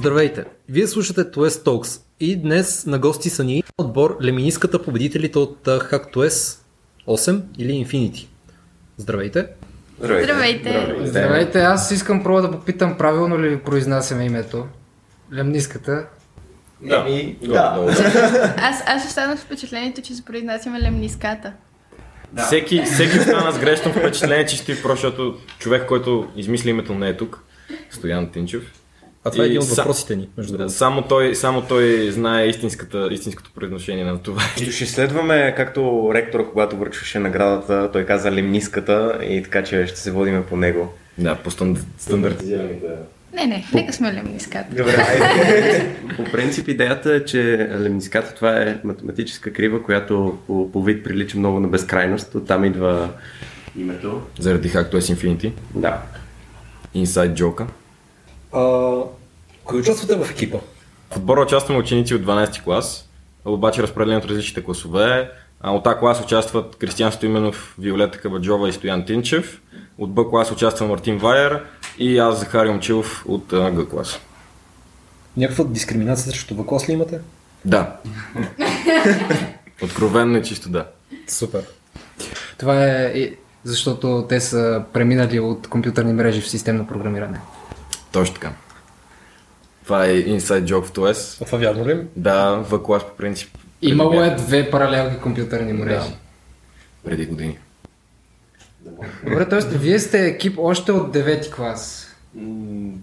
Здравейте! Вие слушате TOS Talks и днес на гости са ни отбор Леминиската победителите от HackTOS 8 или Infinity. Здравейте! Здравейте. Здравейте. Здравейте, аз искам първо да попитам правилно ли ви произнасяме името. Лемниската. Да. Еми, Да. да. Аз, аз останах впечатлението, че се произнасяме лемниската. Да. Всеки, всеки остана с грешно впечатление, че ще просто, защото човек, който измисли името не е тук. Стоян Тинчев. А това е И един от са- въпросите ни, между Да, другото. само, той, само той знае истинската, истинското произношение на това. И ще следваме, както ректора, когато връчваше наградата, той каза лемниската и така, че ще се водиме по него. Да, по стандар- стандартизираните. Не, не, нека сме лемниската. Добре. По принцип идеята е, че лемниската това е математическа крива, която по, по вид прилича много на безкрайност. Оттам идва името. Заради HackTOS Infinity. Да. Inside Joke. А, кой участвате в екипа? В отбора участваме ученици от 12 клас, обаче разпределени от различните класове. От А клас участват Кристиан Стоименов, Виолета Кабаджова и Стоян Тинчев. От Б клас участва Мартин Вайер и аз Захари Момчилов от Г клас. Някаква дискриминация срещу В клас ли имате? Да. Откровенно и чисто да. Супер. Това е защото те са преминали от компютърни мрежи в системно програмиране. Точно така. Това е inside joke в TOS. А това вярно ли? Да, В клас по принцип. Имало е две паралелни компютърни мрежи. Да. Преди години. Добре, т.е. вие сте екип още от 9 клас.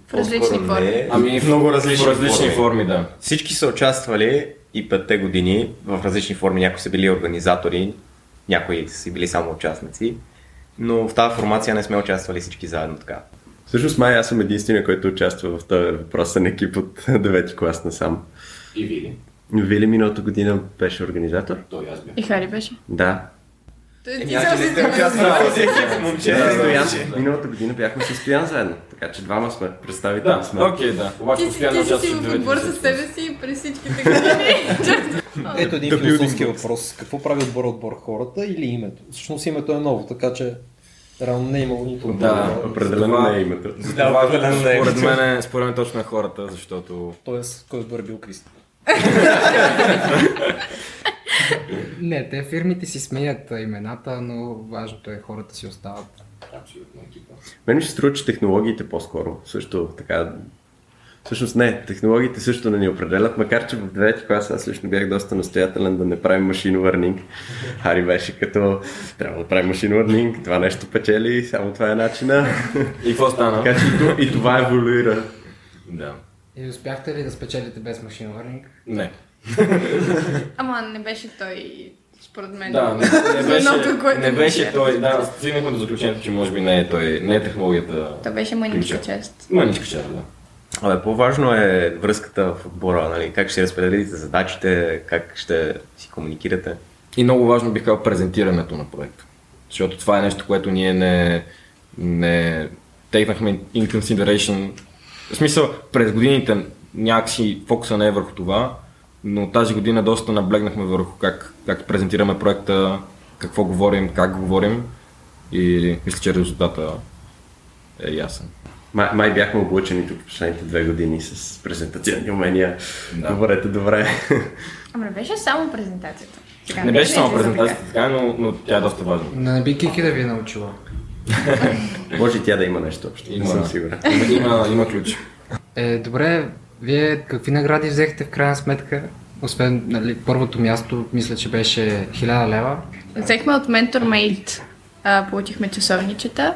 В различни форми. не. Ами в много различни, в различни форми, да. Всички са участвали и петте години в различни форми. Някои са били организатори, някои са били само участници. Но в тази формация не сме участвали всички заедно така. Всъщност май аз съм единствения, който участва в този въпросен екип от 9 клас насам. И Вили. Вили миналата година беше организатор? Той аз бях. И Хари беше. Да. Той ти не сте участвали в този екип, момче. Стоян, миналата година бяхме с Стоян заедно. Така че двама сме представители Да, сме. окей, да. Обаче ти си в отбор десети с себе си през всичките години. Ето един философски въпрос. Какво прави отбор отбор хората или името? Всъщност името е ново, така че реално не е имало нито Да, Определено Това- не е името. Да, определено не е. според мен, според мен точно е хората, защото Тоест, кой отбор е бил Кристи? Не, те фирмите си сменят имената, но важното е хората си остават. Мен ми се струва, че технологиите по-скоро също така... Всъщност не, технологиите също не ни определят, макар че в 9 клас аз лично бях доста настоятелен да не правим машин learning. Хари беше като трябва да правим машин learning, това нещо печели, само това е начина. И какво стана? така че и, то- и това еволюира. Да. И успяхте ли да спечелите без машин learning? Не. Ама не беше той, според мен. Да, не, не беше, което не беше беше. той. Да, стигнахме до заключението, че може би не е той, не е технологията. Това беше мъничка част. Мъничка част, да. Абе, по-важно е връзката в отбора, нали? как ще разпределите задачите, как ще си комуникирате. И много важно бих казал презентирането на проекта. Защото това е нещо, което ние не, не тейкнахме in consideration. В смисъл, през годините някакси фокуса не е върху това, но тази година доста наблегнахме върху как, как презентираме проекта, какво говорим, как говорим и мисля, че резултата е ясен. Май, май бяхме облъчени тук в последните две години с презентационни умения. Да. Говорете добре. Ама не беше само презентацията. Сега Не беше само презентацията, така, но, но тя е доста важна. Не би Кики да ви е научила. Може и тя да има нещо общо, не Има. съм сигурен. Има, има, има ключ. Е, добре, вие какви награди взехте в крайна сметка? Освен, нали, първото място, мисля, че беше 1000 лева. Взехме от MentorMate, а, получихме часовничета,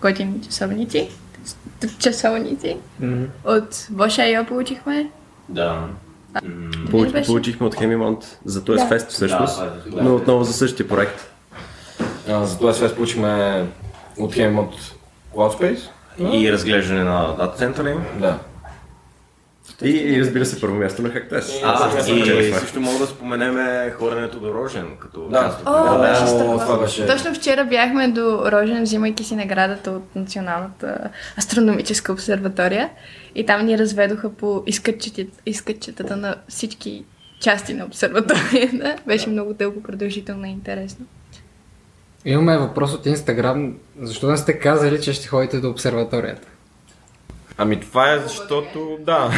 готини часовници, часовници. От Bosch.io получихме. Да. Получ, Не беше. получихме от Хемимонт за този Да. фест всъщност, Да, да, но отново за същия проект. А, за това сега получихме от Хем от CloudSpace. И разглеждане на дата центъра им. Да. И, и разбира се, първо място на Хактес. А, също и спечелихме. също мога да споменем хоренето до Рожен, като Да. О, награда. беше страхотно. това беше- Точно вчера бяхме до Рожен, взимайки си наградата от Националната астрономическа обсерватория и там ни разведоха по изкачетата на всички части на обсерваторията. Беше много дълго, продължително и интересно. Имаме въпрос от Инстаграм. Защо не сте казали, че ще ходите до обсерваторията? Ами това е защото, да.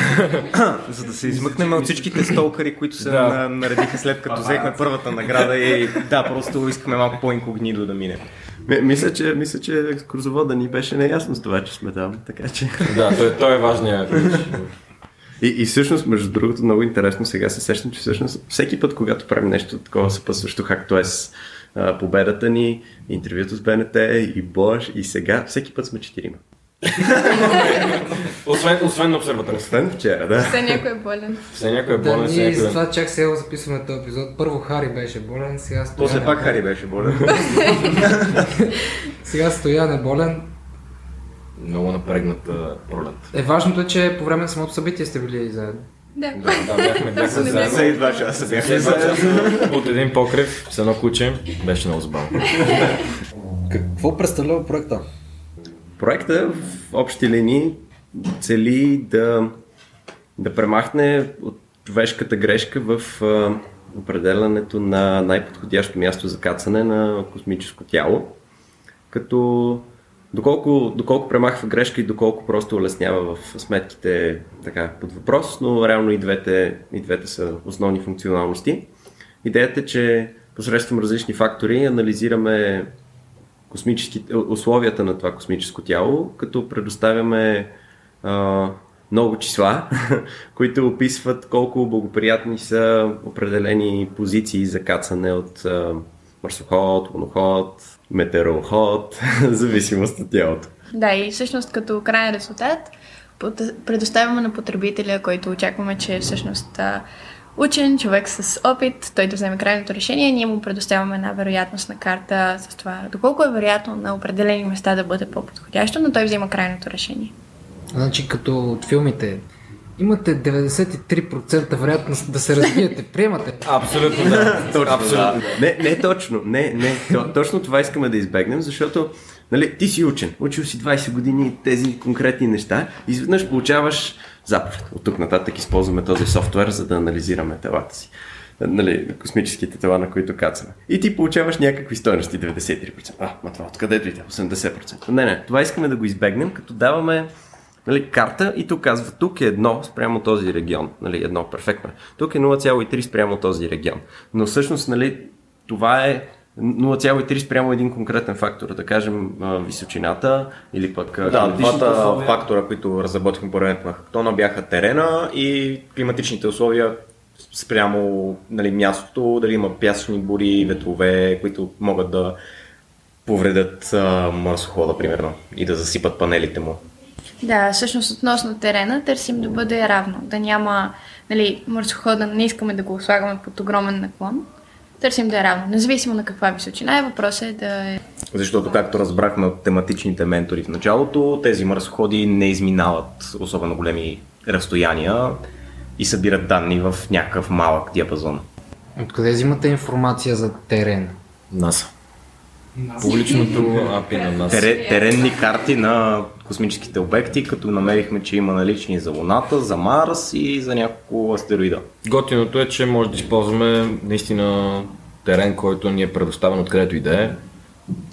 За да се измъкнем от всичките столкари, които се Да. на- наредиха след като взехме първата награда и да, просто искаме малко по-инкогнидо да минем. М- Мисля, че, мисля, че екскурзовода ни беше неясно с това, че сме там. Така че... да, той, той е важният. И, и всъщност, между другото, много интересно, сега се сещам, че всъщност всеки път, когато правим нещо такова съпътстващо HackToS, победата ни, интервюто с БНТ и Бош и сега, всеки път сме четирима. Освен, освен на обсерватора. Освен вчера, да. Все някой е болен. Все някой е Да, болен, все ние някой е... затова чак сега записваме този епизод. Първо Хари беше болен, сега После Стоян, пак Хари беше болен. сега Стоян е болен. Много напрегната пролет. Е, важното е, че по време на самото събитие сте били заедно. Да. Да, да, бяхме, бяхме заедно. Два часа бяхме часа От един покрив с едно куче беше много забавно. Какво представлява проекта? Проекта в общи линии цели да, да премахне от човешката грешка в определянето на най-подходящо място за кацане на космическо тяло, като доколко, доколко премахва грешка и доколко просто улеснява в сметките така, под въпрос, но реално и двете, и двете са основни функционалности. Идеята е, че посредством различни фактори анализираме космическите, условията на това космическо тяло, като предоставяме а, много числа, които описват колко благоприятни са определени позиции за кацане от а, марсоход, луноход, метеороход, зависимост от тялото. Да, и всъщност като крайен резултат предоставяме на потребителя, който очакваме, че е всъщност учен, човек с опит, той да вземе крайното решение, ние му предоставяме една вероятностна карта с това доколко е вероятно на определени места да бъде по-подходящо, но той взема крайното решение. Значи като от филмите, имате 93% вероятност да се развиете. Приемате. Абсолютно да. Точно, Абсолютно. да. Не, не точно, не, не. То- Точно това искаме да избегнем, защото нали, ти си учен, учил си 20 години тези конкретни неща, и изведнъж получаваш заповед. От тук нататък използваме този софтуер, за да анализираме телата си. Нали, космическите тела, на които кацаме. И ти получаваш някакви стойности, 93%. А, ма това откъде дойде? 80%. Не, не, това искаме да го избегнем, като даваме нали, карта и тук казва, тук е едно спрямо този регион. Нали, едно, перфектно. е. Тук е 0,3 спрямо този регион. Но всъщност, нали, това е 0,3 спрямо един конкретен фактор, да кажем височината или пък Да, климатичните двата условия. фактора, които разработихме по времето на хактона бяха терена и климатичните условия спрямо нали, мястото, дали има пясъчни бури, ветрове, които могат да повредят марсохода, примерно, и да засипат панелите му. Да, всъщност относно терена търсим да бъде равно, да няма, нали, марсохода не искаме да го слагаме под огромен наклон, търсим да е равно, независимо на каква височина е, въпросът е да е Защото, както разбрахме от тематичните ментори в началото, тези марсоходи не изминават особено големи разстояния и събират данни в някакъв малък диапазон. Откъде взимате информация за терен? НАСА. Публичното API на НАСА. Тере, теренни карти на космическите обекти, като намерихме, че има налични за Луната, за Марс и за няколко астероида. Готиното е, че може да използваме наистина терен, който ни е предоставен откъдето и да е.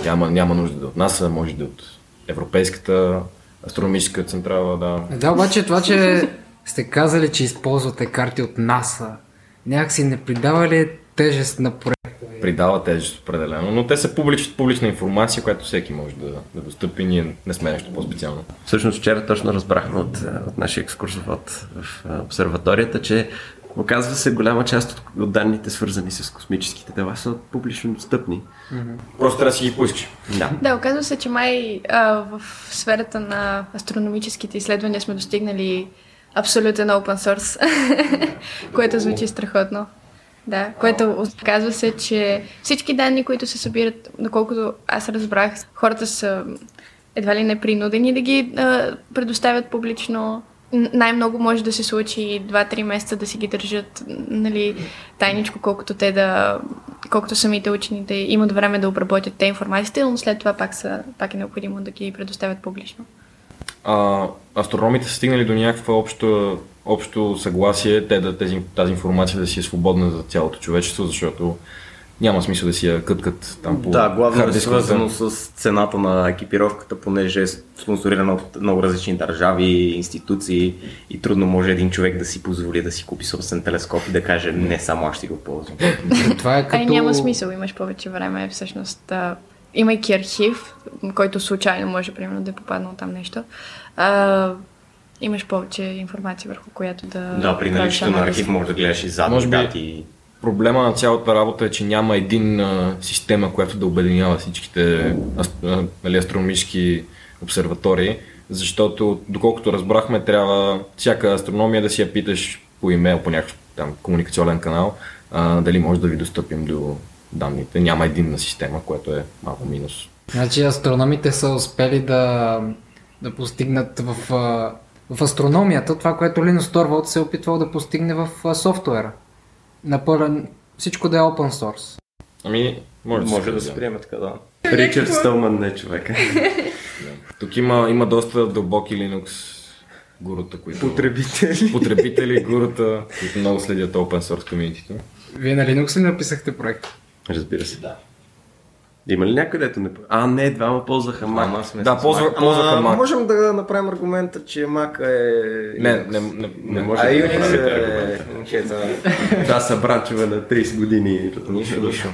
Няма, няма нужда да от НАСА, може да от Европейската астрономическа централа, да. Да, обаче това, че сте казали, че използвате карти от НАСА, някакси не придава ли тежест на проекта? Придава тежест определено, но те са публич, публична информация, която всеки може да, да достъпи. Ние не сме нещо по-специално. Всъщност вчера точно разбрахме от, а, от нашия екскурсовод в а, обсерваторията, че оказва се голяма част от, от данните, свързани с космическите тела, са публично достъпни. Просто трябва да си ги поискаш. Да. Да, оказва се, че май а, в сферата на астрономическите изследвания сме достигнали абсолютен open source, което звучи страхотно. Да, което оказва се, че всички данни, които се събират, доколкото аз разбрах, хората са едва ли не принудени да ги а, предоставят публично. Най-много може да се случи 2-3 месеца да си ги държат нали, тайничко, колкото те да, колкото самите учените имат време да обработят те информацията, но след това пак, са, пак е необходимо да ги предоставят публично. А, астрономите са стигнали до някакво общо, общо съгласие те да, тези, тази информация да си е свободна за цялото човечество, защото няма смисъл да си я къткат там по Да, главно е свързано с цената на екипировката, понеже е спонсорирана от много различни държави, институции и трудно може един човек да си позволи да си купи собствен телескоп и да каже не само аз ще го ползвам. Това е като... Ай, няма смисъл, имаш повече време, всъщност. Имайки архив, който случайно може, примерно, да е попаднал там нещо, имаш повече информация върху която да... Да, при наличието на архив може да гледаш и задни Може би- дати. Проблема на цялата работа е, че няма един а, система, която да обединява всичките ас, а, нали, астрономически обсерватории, защото доколкото разбрахме, трябва всяка астрономия да си я питаш по имейл, по някакъв там комуникационен канал, а, дали може да ви достъпим до данните. Няма единна система, което е малко минус. Значи астрономите са успели да, да постигнат в, а, в астрономията това, което Линус Торвалд се е опитвал да постигне в софтуера. На пълен, всичко да е open source. Ами, може да, Може да се се приеме така, да. Ричард Стълман не е човека. Тук има, има доста дълбоки Linux гурута, които... Потребители. Потребители, гурута, които много следят open source комьюнитито. Вие на Linux ли написахте проект? Разбира се. Да. Има ли някъде, дето не... А, не, двама ползваха Mac. Ама сме Да, ползва- Mac. ползваха Mac. Можем да направим аргумента, че Mac е... Не, не, не, Не не. може А да Unix направите е... аргумента. момчета. Това са бранчове на 30 години. Нищо, нищо.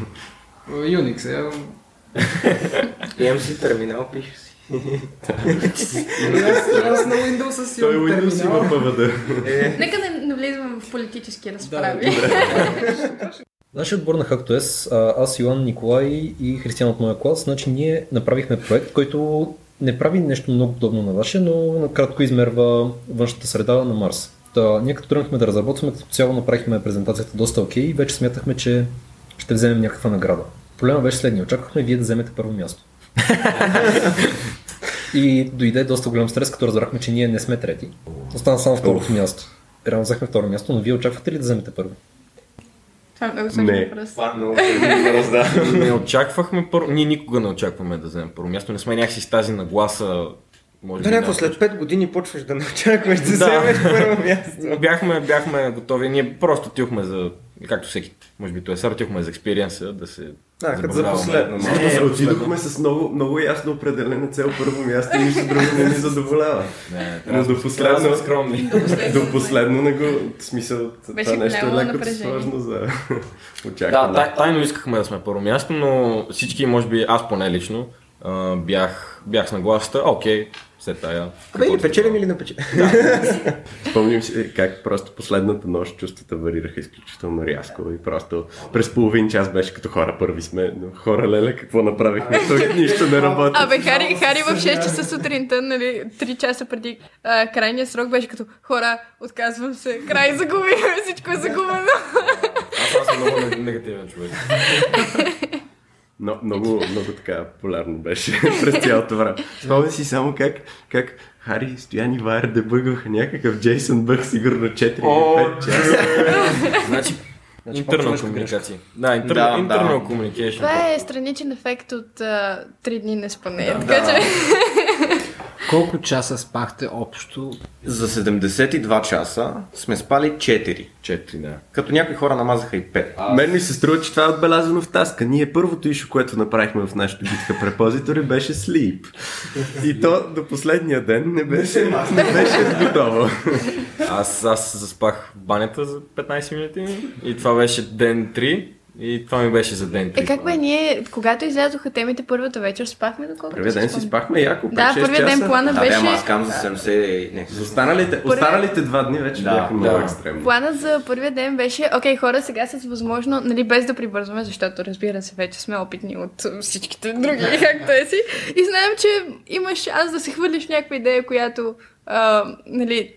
Unix е... Имам си терминал, пише си. Аз на Windows си Той Windows има ПВД. Нека не, не влизаме в политически разправи. Нашия отбор на HackToS, аз, Йоан, Николай и Християн от моя клас, значи ние направихме проект, който не прави нещо много подобно на ваше, но накратко измерва външната среда на Марс. Та, ние като тръгнахме да разработваме, като цяло направихме презентацията доста окей и вече смятахме, че ще вземем някаква награда. Проблема беше следния. Очаквахме вие да вземете първо място. и дойде доста голям стрес, като разбрахме, че ние не сме трети. Остана само второто място. Реално взехме второ място, но вие очаквате ли да вземете първо? Това е много сложен Не. Това е много да. не очаквахме първо. Ние никога не очакваме да вземем първо място. Не сме някакси с тази нагласа. Може Да, би, някакво след 5 години почваш да не очакваш да вземеш първо място. Бяхме, бяхме готови. Ние просто тихме за, както всеки, може би той е тихме за експириенса, да се Да, като за последно. малко. Не, отидохме с много, много ясно определена цел първо място и нищо друго не ни задоволява. Не, Но до да последно, скромни. до последно не го... Смисъл, Беше това нещо е леко сложно за Да, очакване. тай, тайно искахме да сме първо място, но всички, може би аз поне лично, а, бях, бях с нагласата, а, окей, след тая. Абе, или печелим или не печелим? Спомням си как просто последната нощ чувствата варираха изключително рязко и просто през половин час беше като хора първи сме. Но хора леле, какво направихме? Тук нищо не работи. Абе, Хари, Хари в 6 часа сутринта, нали, 3 часа преди а, крайния срок беше като хора, отказвам се, край загубихме, всичко е загубено. Аз, съм много нег- негативен човек. Но, много, много така полярно беше през цялото време. Спомням си само как, как Хари, Стоян и Вайер дебъгваха някакъв Джейсън Бък сигурно 4 или 5 часа. Значи, интернал комуникация. Да, интернал, Да, да. communication. Това е страничен ефект от а, 3 дни не спане. така че... Колко часа спахте общо? За 72 часа сме спали 4. Четири, да. Като някои хора намазаха и 5. Мен ми се струва, че това е отбелязано в таска. Ние първото ишо, което направихме в нашото GitHub репозитори беше Sleep. И то до последния ден не беше, не беше готово. Аз, аз заспах в банята за 15 минути и това беше ден 3 и това ми беше за ден 3. Е, как бе, ние, когато излязоха темите първата вечер, спахме доколкото Първия ден си спахме яко. Да, 5-6 първия ден плана Да, бе, беше... ама аз казвам за 70... Не. Останалите, останалите два дни вече Да, бяха много да. екстремни. Планът за първия ден беше, окей, хора, сега с възможно, нали, без да прибързваме, защото разбира се, вече сме опитни от всичките други, както е си. И знаем, че имаш шанс да се хвърлиш някаква идея, която, а, нали,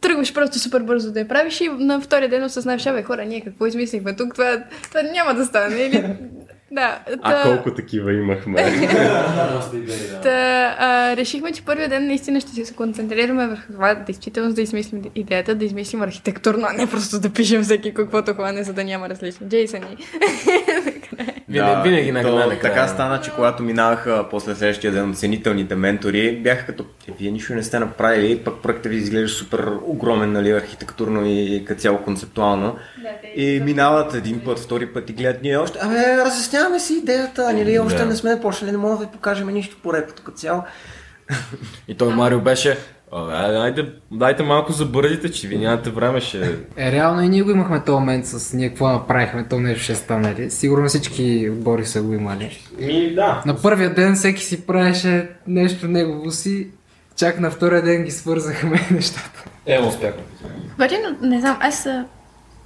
тръгваш просто супер бързо да я правиш и на втория ден осъзнаваш, абе, хора, ние какво измислихме тук, това, това няма да стане. Или... Да, А колко такива имахме? Та, а, решихме, че първия ден наистина ще се концентрираме върху това, действително да измислим идеята, да измислим архитектурно, а не просто да пишем всеки каквото хване, за да няма различни джейсъни. Винаги, винаги на то, накрая. Така стана, че когато минаваха после следващия ден оценителните ментори, бяха като, е, вие нищо не сте направили, пък проектът ви изглежда супер огромен, нали, архитектурно и като цяло концептуално. И минават един път, втори път и гледат ние още, абе, разясняваме си идеята, нали, още Да. не сме почнали, не мога да ви покажем нищо по репото като цяло. И той Марио беше, «А, дайте, дайте малко забързите, че ви нямате време, ще... Е, реално и ние го имахме този момент с ние какво направихме, то нещо ще стане. ли? Сигурно всички отбори са го имали. Ми, да. На първия ден всеки си правеше нещо негово си, чак на втория ден ги свързахме нещата. Е, успяхме. Обаче, но, не знам, аз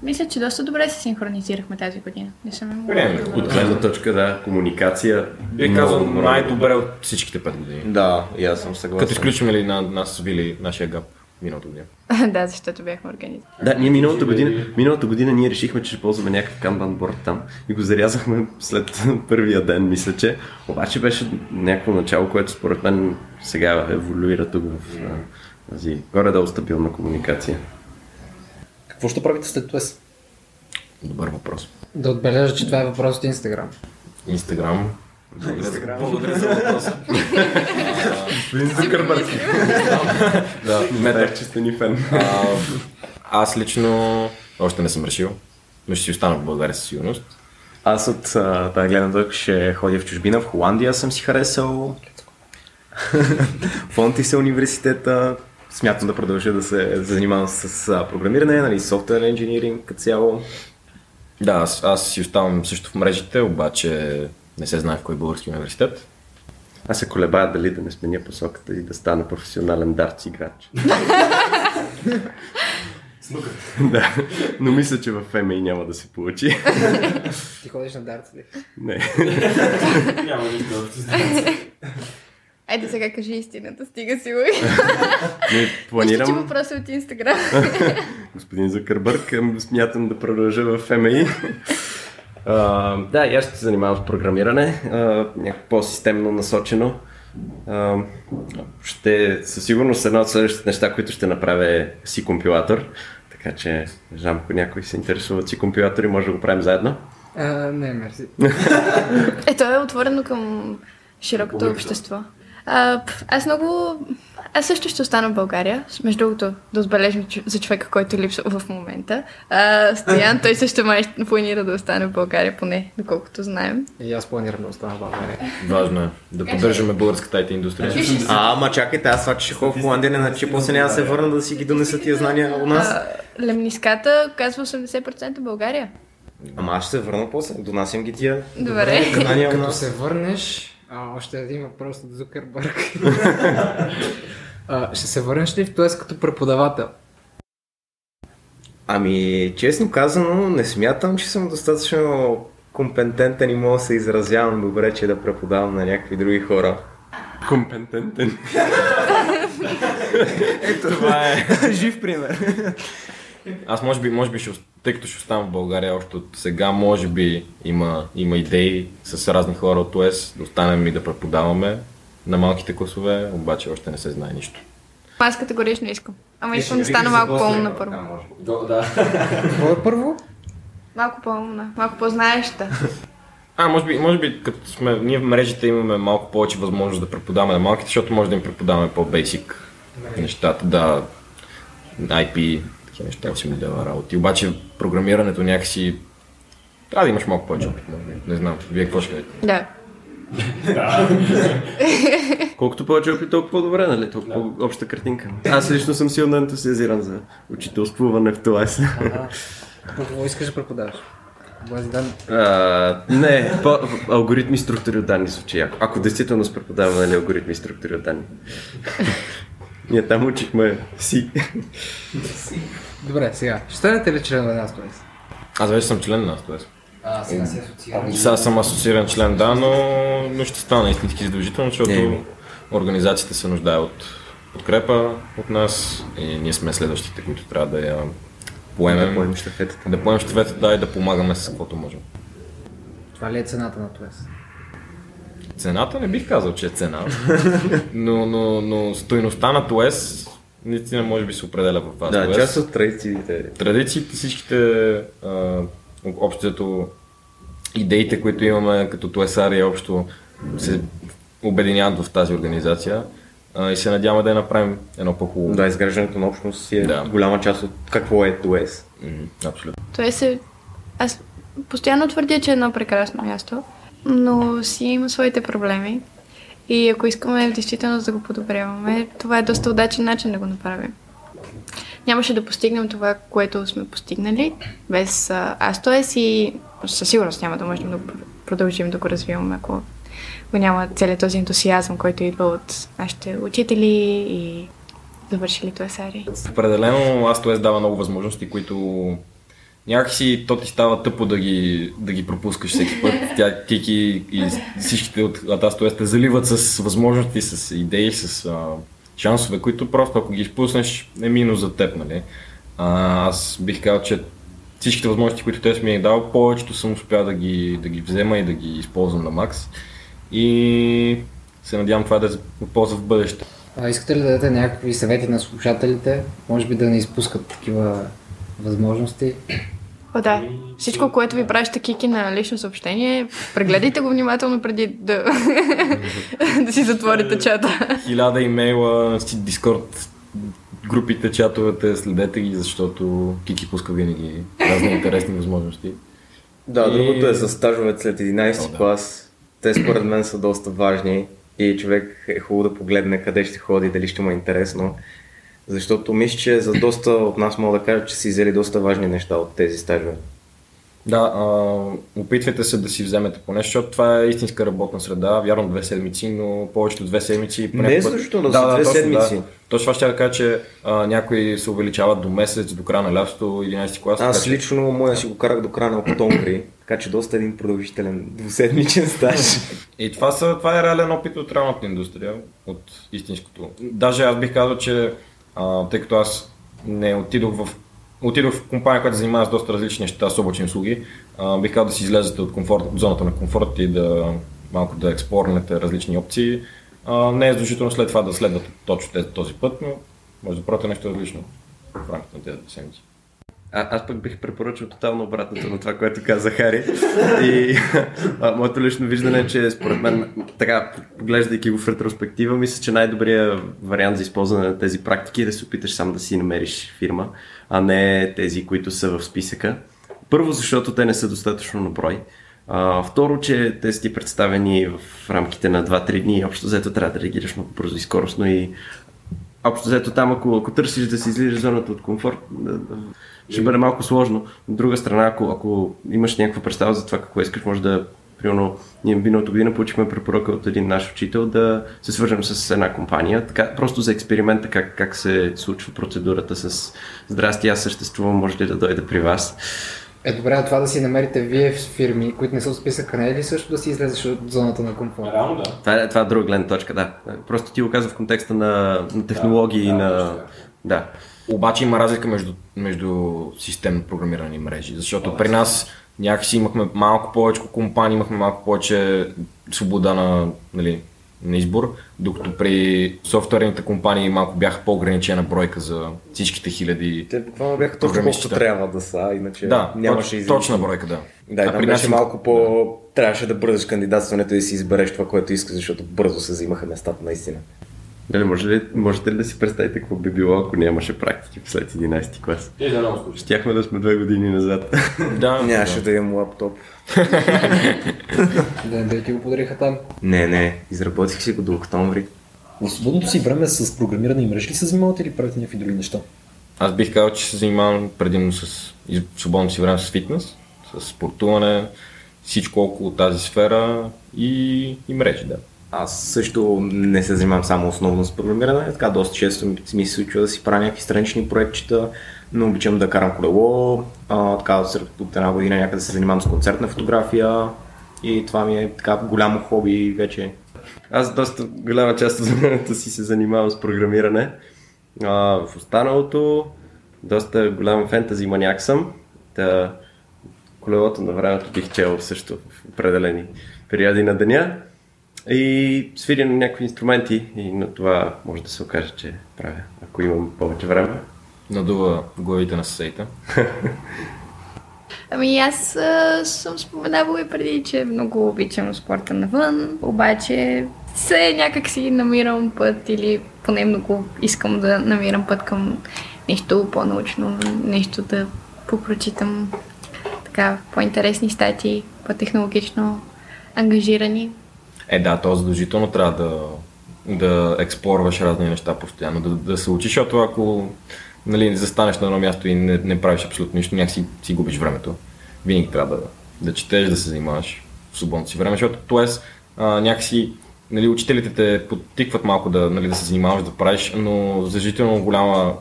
мисля, че доста добре се синхронизирахме тази година. Не съм Време. От гледна точка, да, комуникация. Бих казал най-добре от всичките пет години. Да, и аз съм съгласен. Като изключим ли на нас Вили нашия гап миналото година. да, защото бяхме организирани. Да, ние миналата година, миналата година ние решихме, че ще ползваме някакъв канбан борд там и го зарязахме след първия ден, мисля, че. Обаче беше някакво начало, което според мен сега еволюира тук в тази горе-долу стабилна комуникация. Какво ще правите след това? Добър въпрос. Да отбележа, че това е въпрос от Инстаграм. Инстаграм. Благодаря, благодаря за въпроса. Господин Зукърбърг. да, Метър, че сте ни фен. Аз лично още не съм решил, но ще си остана в България със сигурност. Аз от тази гледна точка ще ходя в чужбина, в Холандия съм си харесал. Фонтиса университета. Смятам да продължа да се занимавам с а, програмиране, нали, софтуер инжиниринг като цяло. Да, аз, аз си оставам също в мрежите, обаче не се знае в кой български университет. Аз се колебая дали да не сменя посоката и да стана професионален дартс играч. да, но мисля, че в ФМИ няма да се получи. Ти ходиш на дартс ли? Не. Айде сега кажи истината, стига си го. Не, планирам, въпрос е от Инстаграм. господин Закърбърг, ам, смятам да продължа в ФМИ. А, да, и аз ще се занимавам с програмиране, а, някакво по-системно насочено. А, ще със сигурност една от следващите неща, които ще направя е си компилатор. Така че, не знам, ако някой се интересува от си компилатори, може да го правим заедно. А, не, мерси. Е, то е отворено към широкото общество. А, аз много... Аз също ще остана в България. Между другото, да отбележим за човека, който липсва в момента. А, Стоян, той също май планира да остане в България, поне, доколкото знаем. И аз планирам да остана в България. Важно е да поддържаме българската IT индустрия. А, ама чакайте, аз това, че ще ходя в Холандия, не значи, после няма да се върна да си ги донеса тия знания у нас. А, лемниската казва 80% България. Ама аз ще се върна после, донасям ги тия Добре. у Като се върнеш, а, още един въпрос от Зукърбърг. а, ще се върнеш ли в ТОЕС като преподавател? Ами, честно казано, не смятам, че съм достатъчно компетентен и мога да се изразявам добре, че да преподавам на някакви други хора. Компетентен. Ето, това е. Жив пример. Аз може би, може би ще, тъй като ще оставам в България още от сега, може би има, има идеи с разни хора от ОС да останем и да преподаваме на малките класове, обаче още не се знае нищо. Аз категорично искам. Ама искам да стана малко по-умна първо. Какво е първо? Малко по-умна, малко по-знаеща. А, може би, може би като сме, ние в мрежите имаме малко повече възможност да преподаваме на малките, защото може да им преподаваме по-бейсик нещата, да, IP, такива неща си ми дава работи. Обаче програмирането някакси трябва да имаш малко повече опит, може би. Не знам, вие какво ще кажете? Да. Колкото повече опит, толкова по-добре, нали? Толкова по-обща картинка. Аз лично съм силно ентусиазиран за учителствуване в това. Какво искаш да преподаваш? Бази данни. А, не, по, алгоритми структури от данни звучи яко. Ако действително с преподаване нали, алгоритми и структури от данни. Ние там учихме си. Добре, сега. Ще станете ли член на нас ТОЕС? Аз вече съм член на т.е. А, сега се асоциирам. Сега съм асоцииран член, да, но, но ще стана истински задължително, защото Еми. организацията се нуждае от подкрепа от нас и ние сме следващите, които трябва да я поемем. Да поемем щафетата. Да поемем щафетата, да, и да помагаме с каквото можем. Това ли е цената на ТОЕС? Цената не бих казал, че е цена, но, но, но стойността на ТОЕС наистина може би се определя в вас. Да, ТОЕС. част от традициите. Традициите, всичките, а, общото идеите, които имаме като TSR и общо се обединяват в тази организация а, и се надяваме да я направим едно по-хубаво. Да, изграждането на общност си е Да. голяма част от какво е ДОЕС. М, Абсолютно. Той се... Аз постоянно твърдя, че е едно прекрасно място, но си има своите проблеми. И ако искаме действително да го подобряваме, това е доста удачен начин да го направим. Нямаше да постигнем това, което сме постигнали без Астоес и със сигурност няма да можем да продължим да го развиваме, ако го няма целият този ентусиазъм, който идва от нашите учители и завършили ТОЕСАРИ. Определено AstoS дава много възможности, които някакси то ти става тъпо да ги, да ги пропускаш всеки път. Тя, ти ги и всичките от AstoS те заливат с възможности, с идеи, с а, шансове, които просто ако ги изпуснеш е минус за теб, нали? А, аз бих казал, че всичките възможности, които те ми е дал, повечето съм успял да ги, да ги взема и да ги използвам на макс. И се надявам това да е от полза в бъдеще. А искате ли да дадете някакви съвети на слушателите? Може би да не изпускат такива възможности. О, да. Всичко, което ви праща Кики на лично съобщение, прегледайте го внимателно преди да, да си затворите чата. Хиляда имейла, си Дискорд, групите, чатовете, следете ги, защото Кики пуска винаги разни интересни възможности. Да, И- другото е за стажовете след 11 О, да. клас. Те според мен са доста важни и човек е хубаво да погледне къде ще ходи, дали ще му е интересно. Защото мисля, че за доста от нас мога да кажа, че си взели доста важни неща от тези стажове. Да, а, опитвайте се да си вземете по нещо, защото това е истинска работна среда. Вярно две седмици, но повечето две седмици. Не някой път- също, но за две точно, седмици. Да. Точно това ще да кажа, че а, някои се увеличават до месец, до края на лятото, 11 клас. Аз така лично моя си го карах до края на октомври, така че доста един продължителен двуседмичен стаж. И това, са, това е реален опит от реалната индустрия, от истинското. Даже аз бих казал, че а, тъй като аз не отидох в Отидох в компания, която занимава с доста различни неща с облачни услуги. А, бих казал да си излезете от, комфорт, от зоната на комфорт и да малко да експлорнете различни опции. А, не е задължително след това да следвате точно този път, но може да правите нещо различно в рамките на тези седмици. А, аз пък бих препоръчал тотално обратното на това, което каза Хари. И а, моето лично виждане е, че според мен, така, поглеждайки го в ретроспектива, мисля, че най-добрият вариант за използване на тези практики е да се опиташ сам да си намериш фирма, а не тези, които са в списъка. Първо, защото те не са достатъчно на брой. А, второ, че те са ти представени в рамките на 2-3 дни и общо взето трябва да реагираш много бързо и скоростно и общо взето там, ако, ако търсиш да си излизаш зоната от комфорт, ще бъде малко сложно. От друга страна, ако, ако имаш някаква представа за това какво искаш, може да, примерно, ние миналата година получихме препоръка от един наш учител да се свържем с една компания, така, просто за експеримента как, как се случва процедурата с Здрасти, аз съществувам, може ли да дойда при вас? Е, добре, а това да си намерите вие в фирми, които не са в списъка, не е ли също да си излезеш от зоната на комфорт? Реално да. Това е, това е друга гледна точка, да. Просто ти го каза в контекста на, на технологии и на... Да. Обаче има разлика между, между системно програмирани мрежи, защото при нас някакси имахме малко повече компании, имахме малко повече свобода на, нали, на избор, докато при софтуерните компании малко бяха по-ограничена бройка за всичките хиляди. Те буквално бяха точно колкото трябва да са, иначе Да, нямаше точ, излишно. точна бройка, да. Да, и А при нас беше малко по... Трябваше да бързаш кандидатстването и да си избереш това, което искаш, защото бързо се взимаха местата наистина. Дали, може ли, можете ли да си представите какво би било, ако нямаше практики след 11 клас? Щяхме да сме две години назад. Да, Нямаше да. да имам лаптоп. Да, да ти го подариха там. Не, не, изработих си го до октомври. В свободното си време с програмиране и мрежи ли се занимавате или правите някакви други неща? Аз бих казал, че се занимавам предимно с свободното си време с фитнес, с спортуване, всичко около тази сфера и, и мрежи, да. Аз също не се занимавам само основно с програмиране, така доста често ми- се случва да си правя някакви странични проектчета, но обичам да карам колело, а, така от една година някъде се занимавам с концертна фотография и това ми е така голямо хоби вече. Аз доста голяма част от времето си се занимавам с програмиране. А, в останалото доста голям фентази маняк съм. Та, колелото на времето бих чел също в определени периоди на деня. И свиря на някакви инструменти и на това може да се окаже, че правя, ако имам повече време. Надува главите на съседите. Ами аз а, съм споменавала и преди, че много обичам спорта навън, обаче се някак си намирам път или поне много искам да намирам път към нещо по-научно, нещо да попрочитам така по-интересни статии, по-технологично ангажирани. Е, да, то задължително трябва да, да експлорваш разни неща постоянно, да, да се учиш, защото ако нали, застанеш на едно място и не, не правиш абсолютно нищо, някакси си губиш времето. Винаги трябва да, да четеш, да се занимаваш в свободното си време, защото т.е. някакси нали, учителите те подтикват малко да, нали, да се занимаваш, да правиш, но задължително голяма,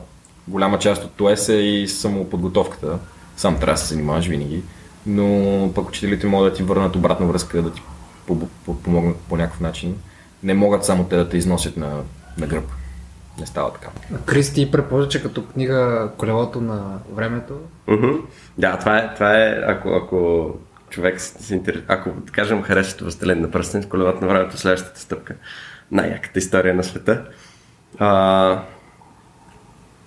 голяма част от ТОЕС е и самоподготовката. Сам трябва да се занимаваш винаги, но пък учителите могат да ти върнат обратна връзка, да ти помогнат по някакъв начин. Не могат само те да те износят на, на гръб. Не става така. Кристи препоръча като книга Колелото на времето. Mm-hmm. Да, това е, това е ако, ако човек се интересува, ако, да кажем, харесвате Властелин на пръстен, с колелото на времето, следващата стъпка. Най-яката история на света. А,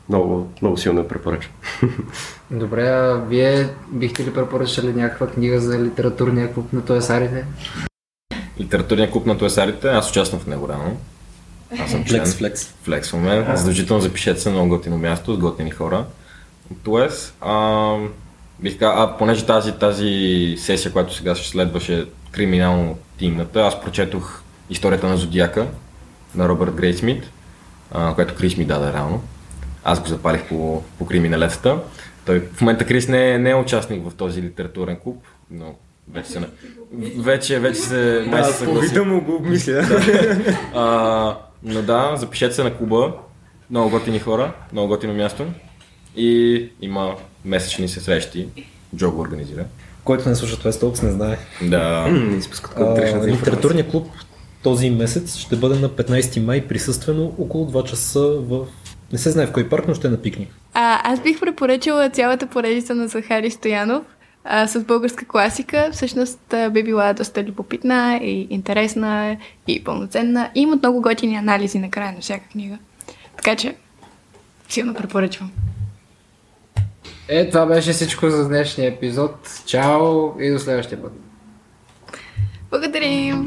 много, много силно препоръчвам. Добре, а вие бихте ли препоръчали някаква книга за литературния клуб на Тоесарите? Литературния клуб на Тоесарите, аз участвам в него рано. Аз съм член. Флекс, флекс. Флексваме. Задължително запишете се на много готино място с готини хора. Тоест, а, бих казал, а понеже тази, тази сесия, която сега ще следваше криминално тимната, аз прочетох историята на Зодиака на Робърт Грейсмит, а, което Крис ми даде реално. Аз го запалих по, по криминалетата. Той в момента Крис не е, не е участник в този литературен клуб, но вече се... Вече, вече се... май се Да, съгласи. му го обмисля. А, но да, запишете се на клуба. Много готини хора, много готино място. И има месечни се срещи. Джо го организира. Който не слуша това толкова не знае. Да. Не изпускат А, литературният клуб този месец ще бъде на 15 май присъствено около 2 часа в... Не се знае в кой парк, но ще е на пикник. А, аз бих препоръчала цялата поредица на Захари Стоянов а, с българска класика. Всъщност а, би била доста любопитна и интересна и пълноценна. И имат много готини анализи на края на всяка книга. Така че, силно препоръчвам. Е, това беше всичко за днешния епизод. Чао и до следващия път. Благодарим!